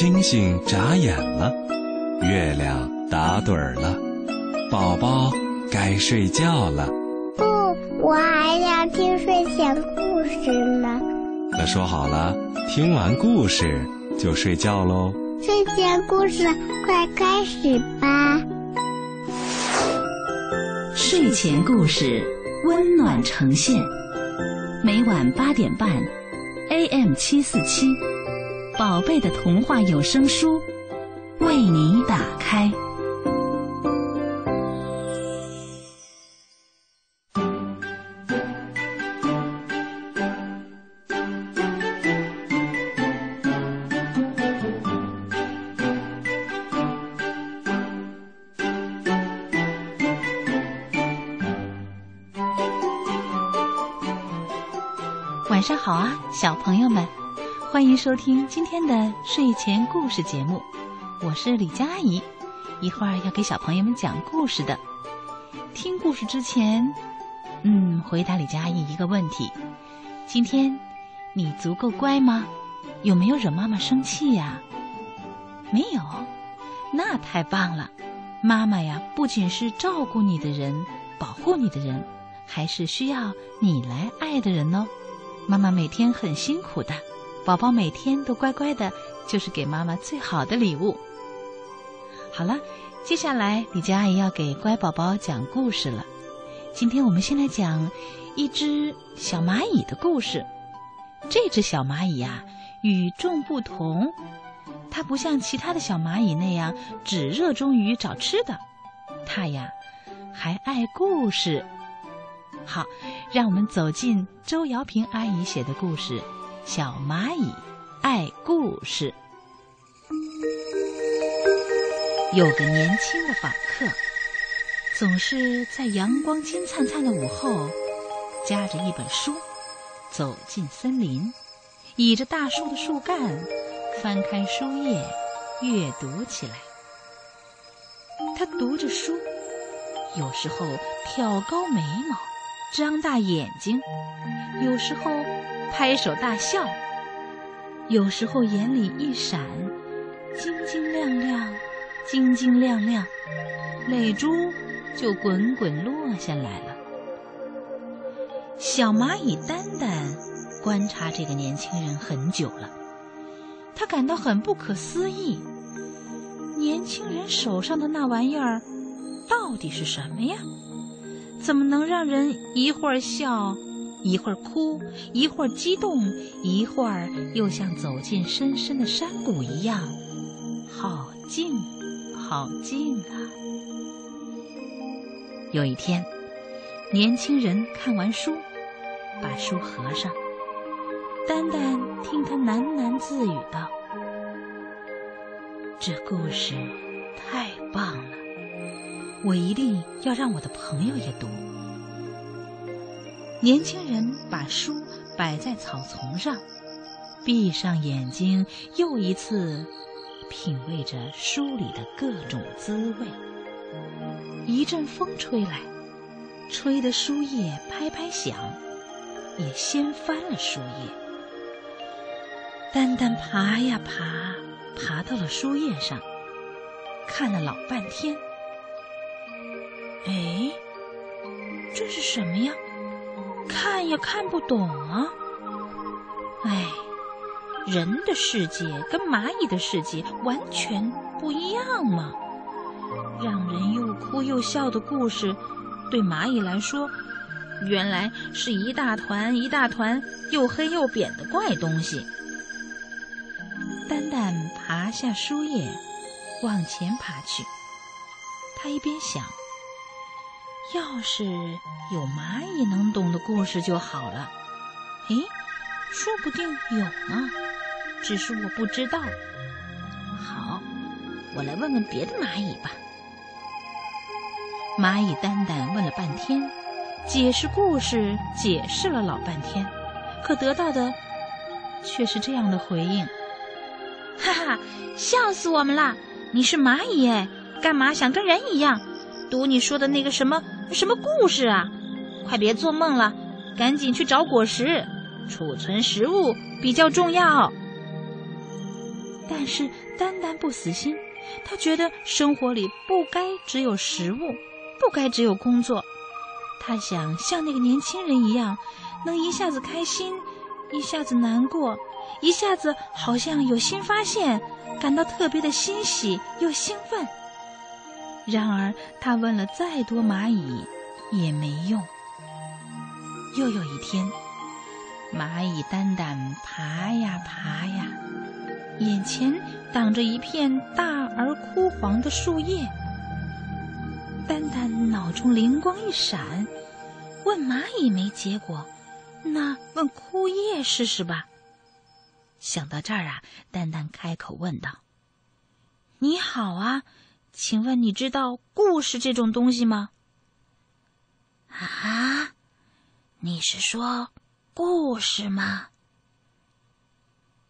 星星眨眼了，月亮打盹儿了，宝宝该睡觉了。不，我还要听睡前故事呢。那说好了，听完故事就睡觉喽。睡前故事快开始吧。睡前故事温暖呈现，每晚八点半，AM 七四七，宝贝的童话有声书为你打开。晚上好啊，小朋友们，欢迎收听今天的睡前故事节目，我是李佳阿姨，一会儿要给小朋友们讲故事的。听故事之前，嗯，回答李佳阿姨一个问题：今天你足够乖吗？有没有惹妈妈生气呀？没有，那太棒了。妈妈呀，不仅是照顾你的人、保护你的人，还是需要你来爱的人哦。妈妈每天很辛苦的，宝宝每天都乖乖的，就是给妈妈最好的礼物。好了，接下来李佳阿姨要给乖宝宝讲故事了。今天我们先来讲一只小蚂蚁的故事。这只小蚂蚁呀，与众不同，它不像其他的小蚂蚁那样只热衷于找吃的，它呀还爱故事。好，让我们走进周瑶平阿姨写的故事《小蚂蚁爱故事》。有个年轻的访客，总是在阳光金灿灿的午后，夹着一本书，走进森林，倚着大树的树干，翻开书页，阅读起来。他读着书，有时候挑高眉毛。张大眼睛，有时候拍手大笑，有时候眼里一闪，晶晶亮亮，晶晶亮亮，泪珠就滚滚落下来了。小蚂蚁丹丹观察这个年轻人很久了，他感到很不可思议：年轻人手上的那玩意儿到底是什么呀？怎么能让人一会儿笑，一会儿哭，一会儿激动，一会儿又像走进深深的山谷一样，好静，好静啊！有一天，年轻人看完书，把书合上，丹丹听他喃喃自语道：“这故事太棒了。”我一定要让我的朋友也读。年轻人把书摆在草丛上，闭上眼睛，又一次品味着书里的各种滋味。一阵风吹来，吹得书叶拍拍响，也掀翻了书叶。丹丹爬呀爬，爬到了书页上，看了老半天。哎，这是什么呀？看也看不懂啊！哎，人的世界跟蚂蚁的世界完全不一样嘛！让人又哭又笑的故事，对蚂蚁来说，原来是一大团一大团又黑又扁的怪东西。丹丹爬下书页，往前爬去，他一边想。要是有蚂蚁能懂的故事就好了。诶，说不定有呢，只是我不知道。好，我来问问别的蚂蚁吧。蚂蚁丹丹问了半天，解释故事解释了老半天，可得到的却是这样的回应：哈哈，笑死我们了！你是蚂蚁哎，干嘛想跟人一样，读你说的那个什么？什么故事啊！快别做梦了，赶紧去找果实，储存食物比较重要。但是丹丹不死心，他觉得生活里不该只有食物，不该只有工作。他想像那个年轻人一样，能一下子开心，一下子难过，一下子好像有新发现，感到特别的欣喜又兴奋。然而，他问了再多蚂蚁也没用。又有一天，蚂蚁丹丹爬呀爬呀，眼前挡着一片大而枯黄的树叶。丹丹脑中灵光一闪，问蚂蚁没结果，那问枯叶试试吧。想到这儿啊，丹丹开口问道：“你好啊，请问你知道故事这种东西吗？”啊，你是说故事吗？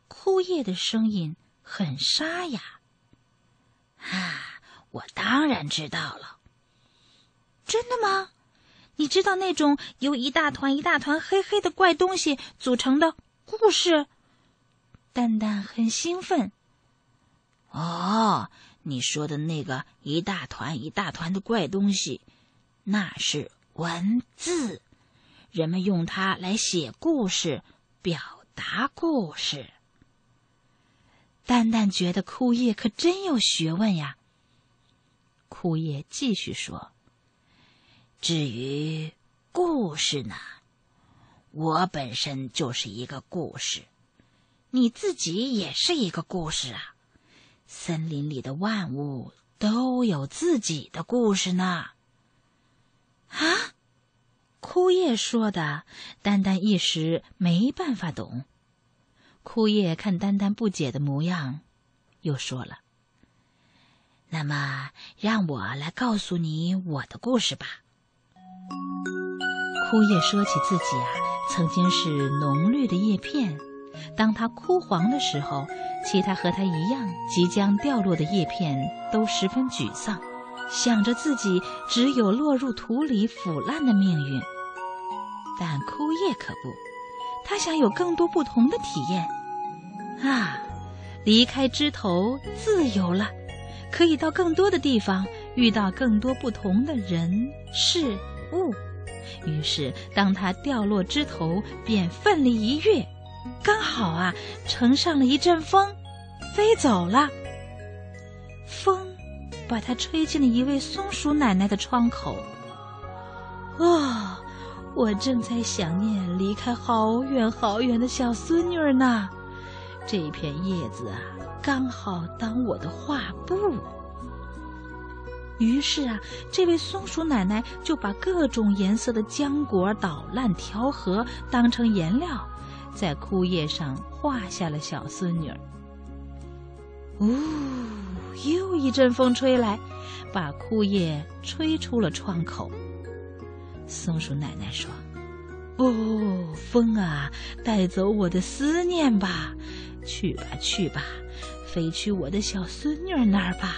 枯叶的声音很沙哑。啊，我当然知道了。真的吗？你知道那种由一大团一大团黑黑的怪东西组成的故事？蛋蛋很兴奋。哦，你说的那个一大团一大团的怪东西，那是文字，人们用它来写故事，表达故事。蛋蛋觉得枯叶可真有学问呀。枯叶继续说。至于故事呢，我本身就是一个故事，你自己也是一个故事啊。森林里的万物都有自己的故事呢。啊，枯叶说的，丹丹一时没办法懂。枯叶看丹丹不解的模样，又说了：“那么，让我来告诉你我的故事吧。”枯叶说起自己啊，曾经是浓绿的叶片。当它枯黄的时候，其他和它一样即将掉落的叶片都十分沮丧，想着自己只有落入土里腐烂的命运。但枯叶可不，他想有更多不同的体验。啊，离开枝头，自由了，可以到更多的地方，遇到更多不同的人事物。于是，当他掉落枝头，便奋力一跃，刚好啊，乘上了一阵风，飞走了。风把它吹进了一位松鼠奶奶的窗口。啊，我正在想念离开好远好远的小孙女儿呢。这片叶子啊，刚好当我的画布。于是啊，这位松鼠奶奶就把各种颜色的浆果捣烂调和，当成颜料，在枯叶上画下了小孙女儿。呜，又一阵风吹来，把枯叶吹出了窗口。松鼠奶奶说：“哦，风啊，带走我的思念吧，去吧去吧，飞去我的小孙女儿那儿吧。”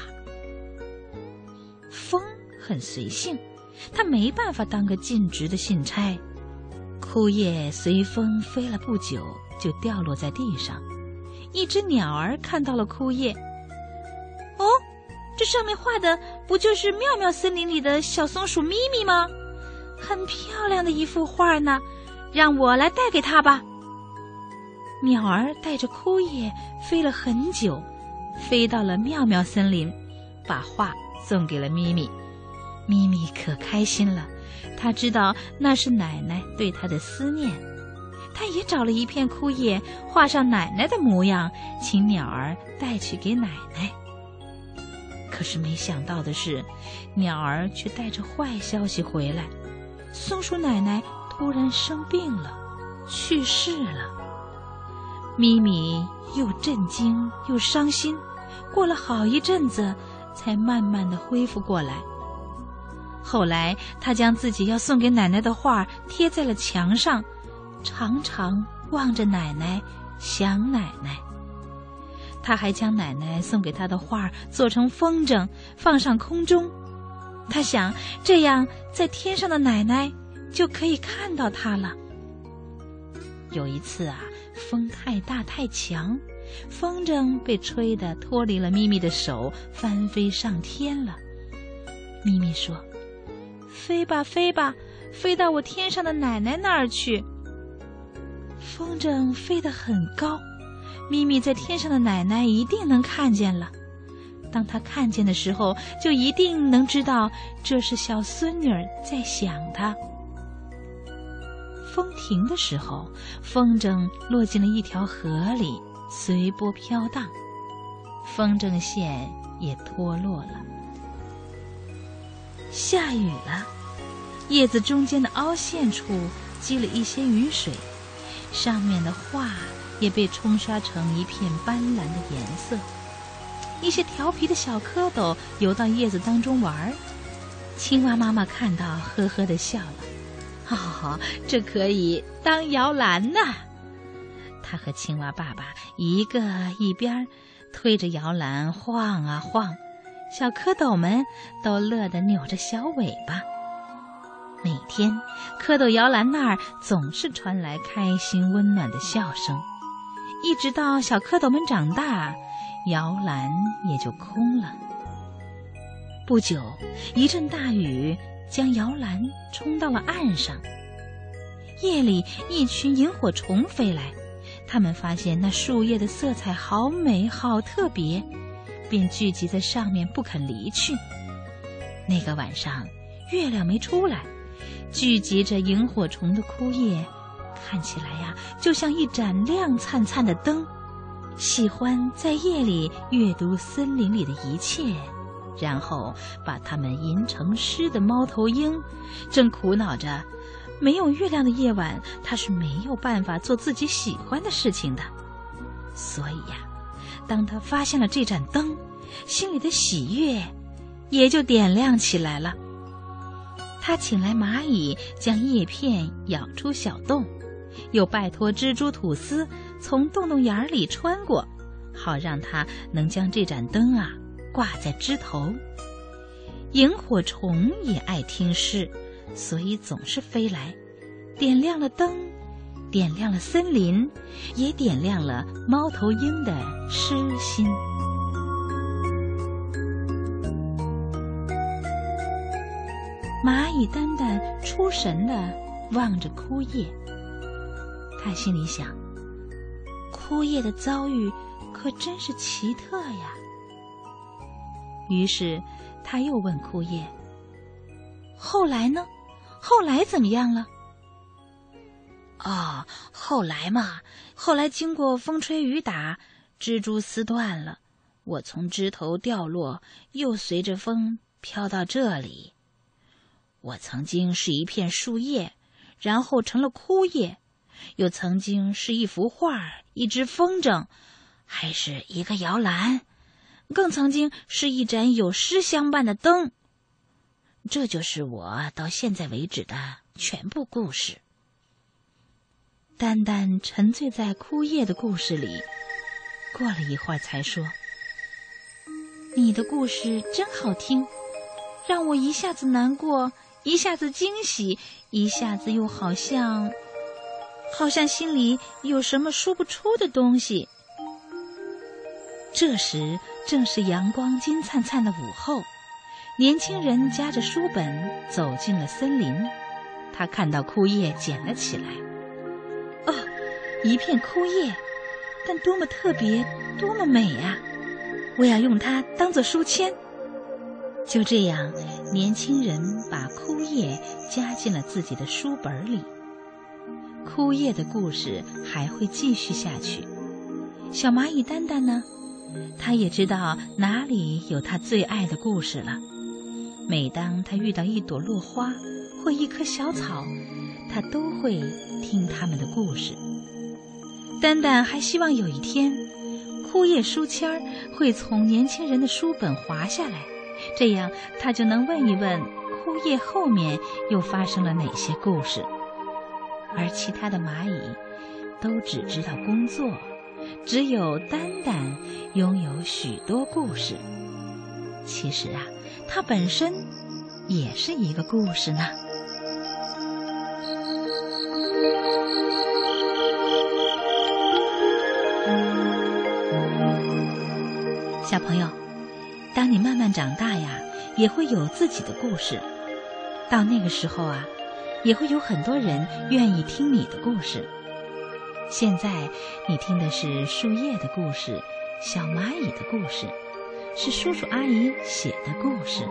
风很随性，他没办法当个尽职的信差。枯叶随风飞了不久，就掉落在地上。一只鸟儿看到了枯叶，哦，这上面画的不就是妙妙森林里的小松鼠咪咪吗？很漂亮的一幅画呢，让我来带给他吧。鸟儿带着枯叶飞了很久，飞到了妙妙森林，把画。送给了咪咪，咪咪可开心了。他知道那是奶奶对他的思念，他也找了一片枯叶，画上奶奶的模样，请鸟儿带去给奶奶。可是没想到的是，鸟儿却带着坏消息回来：松鼠奶奶突然生病了，去世了。咪咪又震惊又伤心，过了好一阵子。才慢慢的恢复过来。后来，他将自己要送给奶奶的画贴在了墙上，常常望着奶奶，想奶奶。他还将奶奶送给他的画做成风筝，放上空中。他想，这样在天上的奶奶就可以看到他了。有一次啊，风太大太强，风筝被吹得脱离了咪咪的手，翻飞上天了。咪咪说：“飞吧，飞吧，飞到我天上的奶奶那儿去。”风筝飞得很高，咪咪在天上的奶奶一定能看见了。当他看见的时候，就一定能知道这是小孙女儿在想他。风停的时候，风筝落进了一条河里，随波飘荡，风筝线也脱落了。下雨了，叶子中间的凹陷处积了一些雨水，上面的画也被冲刷成一片斑斓的颜色。一些调皮的小蝌蚪游到叶子当中玩儿，青蛙妈妈看到，呵呵的笑了。哦，这可以当摇篮呢。他和青蛙爸爸一个一边推着摇篮晃啊晃，小蝌蚪们都乐得扭着小尾巴。每天，蝌蚪摇篮那儿总是传来开心温暖的笑声，一直到小蝌蚪们长大。摇篮也就空了。不久，一阵大雨将摇篮冲到了岸上。夜里，一群萤火虫飞来，他们发现那树叶的色彩好美、好特别，便聚集在上面不肯离去。那个晚上，月亮没出来，聚集着萤火虫的枯叶，看起来呀，就像一盏亮灿灿的灯。喜欢在夜里阅读森林里的一切，然后把它们吟成诗的猫头鹰，正苦恼着，没有月亮的夜晚，它是没有办法做自己喜欢的事情的。所以呀，当他发现了这盏灯，心里的喜悦也就点亮起来了。他请来蚂蚁将叶片咬出小洞，又拜托蜘蛛吐丝。从洞洞眼里穿过，好让它能将这盏灯啊挂在枝头。萤火虫也爱听诗，所以总是飞来，点亮了灯，点亮了森林，也点亮了猫头鹰的诗心。蚂蚁丹丹出神的望着枯叶，他心里想。枯叶的遭遇可真是奇特呀。于是，他又问枯叶：“后来呢？后来怎么样了？”“哦，后来嘛，后来经过风吹雨打，蜘蛛丝断了，我从枝头掉落，又随着风飘到这里。我曾经是一片树叶，然后成了枯叶。”又曾经是一幅画，一只风筝，还是一个摇篮，更曾经是一盏有诗相伴的灯。这就是我到现在为止的全部故事。丹丹沉醉在枯叶的故事里，过了一会儿才说：“你的故事真好听，让我一下子难过，一下子惊喜，一下子又好像……”好像心里有什么说不出的东西。这时正是阳光金灿灿的午后，年轻人夹着书本走进了森林。他看到枯叶，捡了起来。一片枯叶，但多么特别，多么美呀！我要用它当做书签。就这样，年轻人把枯叶夹进了自己的书本里。枯叶的故事还会继续下去。小蚂蚁丹丹呢？它也知道哪里有它最爱的故事了。每当它遇到一朵落花或一棵小草，它都会听他们的故事。丹丹还希望有一天，枯叶书签儿会从年轻人的书本滑下来，这样他就能问一问枯叶后面又发生了哪些故事。而其他的蚂蚁都只知道工作，只有丹丹拥有许多故事。其实啊，它本身也是一个故事呢。朋友，当你慢慢长大呀，也会有自己的故事。到那个时候啊，也会有很多人愿意听你的故事。现在你听的是树叶的故事，小蚂蚁的故事，是叔叔阿姨写的故事。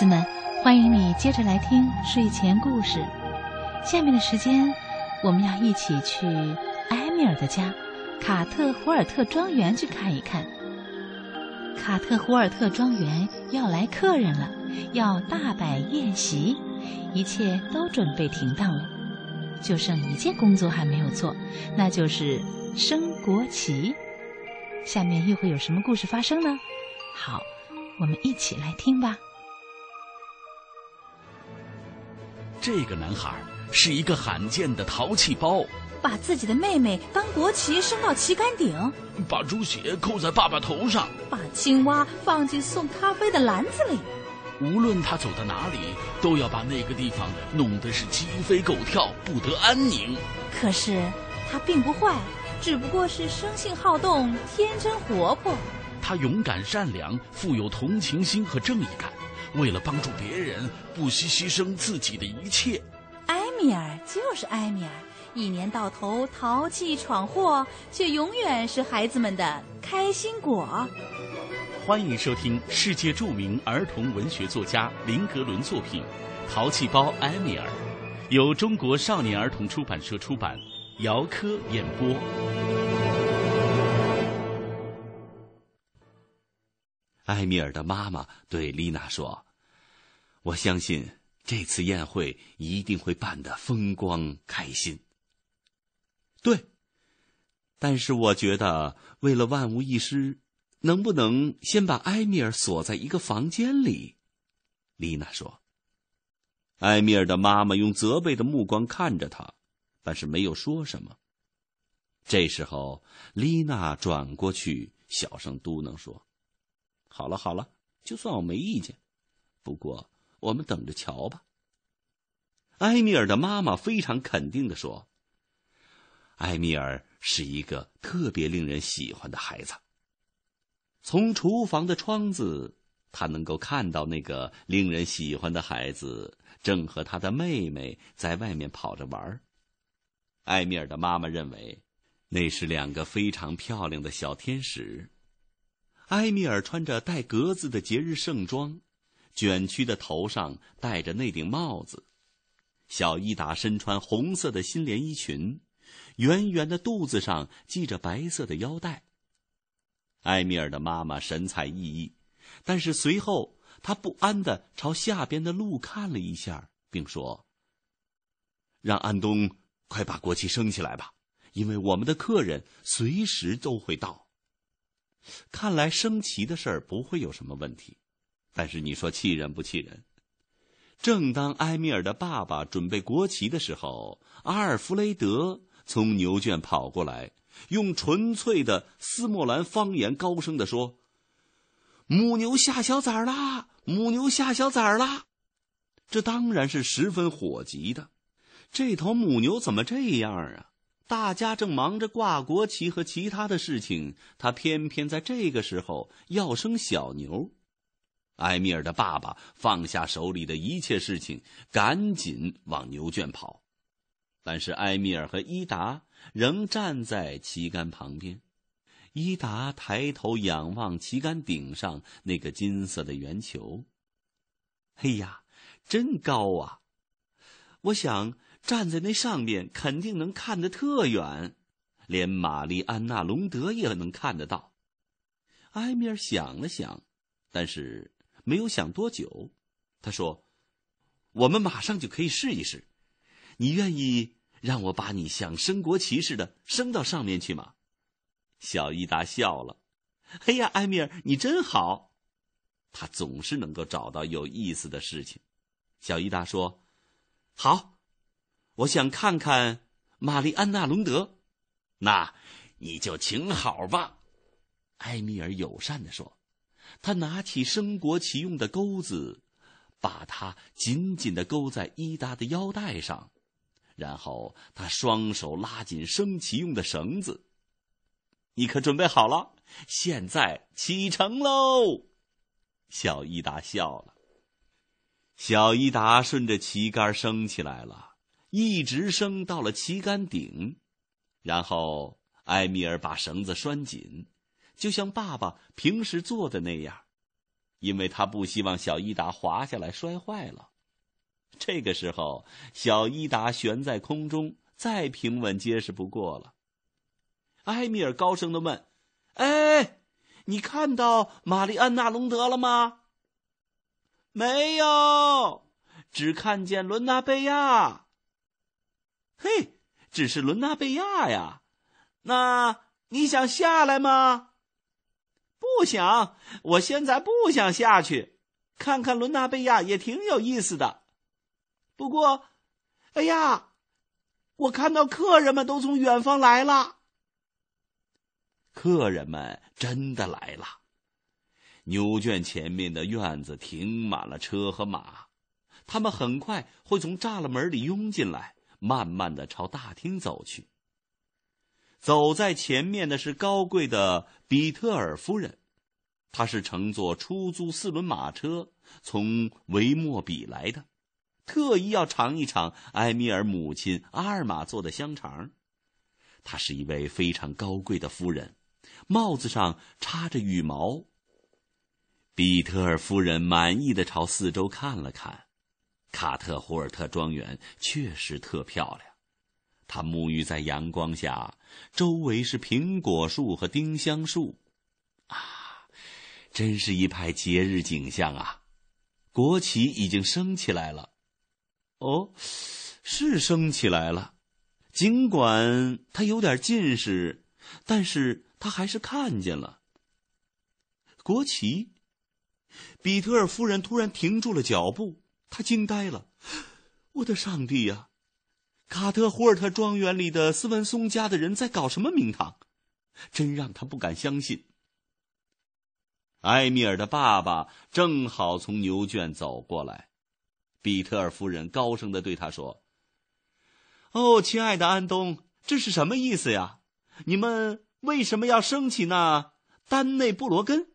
子们，欢迎你接着来听睡前故事。下面的时间，我们要一起去埃米尔的家——卡特胡尔特庄园去看一看。卡特胡尔特庄园要来客人了，要大摆宴席，一切都准备停当了，就剩一件工作还没有做，那就是升国旗。下面又会有什么故事发生呢？好，我们一起来听吧。这个男孩是一个罕见的淘气包，把自己的妹妹当国旗升到旗杆顶，把猪血扣在爸爸头上，把青蛙放进送咖啡的篮子里。无论他走到哪里，都要把那个地方弄得是鸡飞狗跳，不得安宁。可是他并不坏，只不过是生性好动，天真活泼。他勇敢善良，富有同情心和正义感。为了帮助别人，不惜牺牲自己的一切。埃米尔就是埃米尔，一年到头淘气闯祸，却永远是孩子们的开心果。欢迎收听世界著名儿童文学作家林格伦作品《淘气包埃米尔》，由中国少年儿童出版社出版，姚科演播。埃米尔的妈妈对丽娜说：“我相信这次宴会一定会办得风光开心。”对，但是我觉得为了万无一失，能不能先把埃米尔锁在一个房间里？丽娜说。埃米尔的妈妈用责备的目光看着他，但是没有说什么。这时候，丽娜转过去，小声嘟囔说。好了好了，就算我没意见，不过我们等着瞧吧。埃米尔的妈妈非常肯定的说：“埃米尔是一个特别令人喜欢的孩子。从厨房的窗子，他能够看到那个令人喜欢的孩子正和他的妹妹在外面跑着玩。埃米尔的妈妈认为，那是两个非常漂亮的小天使。”埃米尔穿着带格子的节日盛装，卷曲的头上戴着那顶帽子；小伊达身穿红色的新连衣裙，圆圆的肚子上系着白色的腰带。埃米尔的妈妈神采奕奕，但是随后她不安的朝下边的路看了一下，并说：“让安东快把国旗升起来吧，因为我们的客人随时都会到。”看来升旗的事儿不会有什么问题，但是你说气人不气人？正当埃米尔的爸爸准备国旗的时候，阿尔弗雷德从牛圈跑过来，用纯粹的斯莫兰方言高声地说：“母牛下小崽儿啦！母牛下小崽儿啦！”这当然是十分火急的。这头母牛怎么这样啊？大家正忙着挂国旗和其他的事情，他偏偏在这个时候要生小牛。埃米尔的爸爸放下手里的一切事情，赶紧往牛圈跑。但是埃米尔和伊达仍站在旗杆旁边。伊达抬头仰望旗杆顶上那个金色的圆球。哎呀，真高啊！我想。站在那上面，肯定能看得特远，连玛丽安娜·隆德也能看得到。埃米尔想了想，但是没有想多久，他说：“我们马上就可以试一试。你愿意让我把你像升国旗似的升到上面去吗？”小伊达笑了：“哎呀，埃米尔，你真好！他总是能够找到有意思的事情。”小伊达说：“好，我想看看玛丽安娜·隆德。那你就请好吧。”埃米尔友善地说。他拿起升国旗用的钩子，把它紧紧的勾在伊达的腰带上，然后他双手拉紧升旗用的绳子。你可准备好了？现在启程喽！小伊达笑了。小伊达顺着旗杆升起来了，一直升到了旗杆顶，然后埃米尔把绳子拴紧。就像爸爸平时做的那样，因为他不希望小伊达滑下来摔坏了。这个时候，小伊达悬在空中，再平稳结实不过了。埃米尔高声的问：“哎，你看到玛丽安娜·隆德了吗？”“没有，只看见伦纳贝亚。”“嘿，只是伦纳贝亚呀？那你想下来吗？”不想，我现在不想下去，看看伦纳贝亚也挺有意思的。不过，哎呀，我看到客人们都从远方来了。客人们真的来了，牛圈前面的院子停满了车和马，他们很快会从栅栏门里拥进来，慢慢的朝大厅走去。走在前面的是高贵的比特尔夫人，她是乘坐出租四轮马车从维莫比来的，特意要尝一尝埃米尔母亲阿尔玛做的香肠。她是一位非常高贵的夫人，帽子上插着羽毛。比特尔夫人满意的朝四周看了看，卡特胡尔特庄园确实特漂亮。他沐浴在阳光下，周围是苹果树和丁香树，啊，真是一派节日景象啊！国旗已经升起来了，哦，是升起来了。尽管他有点近视，但是他还是看见了国旗。比特尔夫人突然停住了脚步，她惊呆了。我的上帝呀！卡特胡尔特庄园里的斯文松家的人在搞什么名堂？真让他不敢相信。埃米尔的爸爸正好从牛圈走过来，比特尔夫人高声的对他说：“哦，亲爱的安东，这是什么意思呀？你们为什么要升起那丹内布罗根？”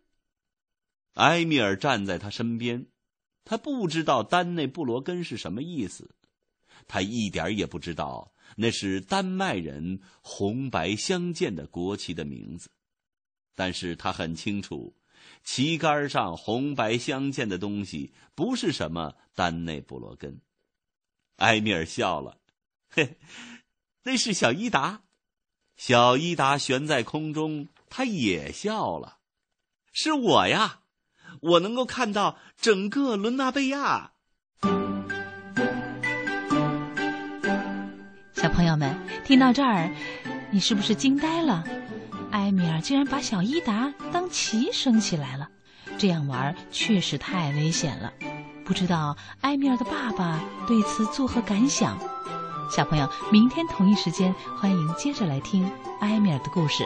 埃米尔站在他身边，他不知道丹内布罗根是什么意思。他一点也不知道那是丹麦人红白相间的国旗的名字，但是他很清楚，旗杆上红白相间的东西不是什么丹内布罗根。埃米尔笑了，嘿，那是小伊达。小伊达悬在空中，他也笑了。是我呀，我能够看到整个伦纳贝亚。小朋友们，听到这儿，你是不是惊呆了？埃米尔竟然把小伊达当旗升起来了，这样玩确实太危险了。不知道埃米尔的爸爸对此作何感想？小朋友，明天同一时间，欢迎接着来听埃米尔的故事。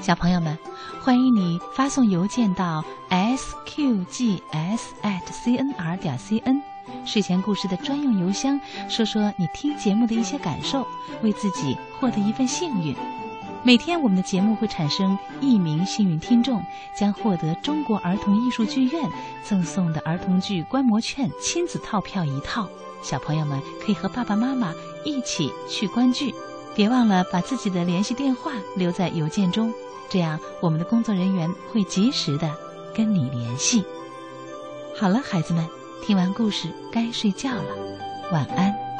小朋友们，欢迎你发送邮件到 sqgs@cnr 点 cn。睡前故事的专用邮箱，说说你听节目的一些感受，为自己获得一份幸运。每天我们的节目会产生一名幸运听众，将获得中国儿童艺术剧院赠送的儿童剧观摩券亲子套票一套。小朋友们可以和爸爸妈妈一起去观剧，别忘了把自己的联系电话留在邮件中，这样我们的工作人员会及时的跟你联系。好了，孩子们。听完故事，该睡觉了，晚安。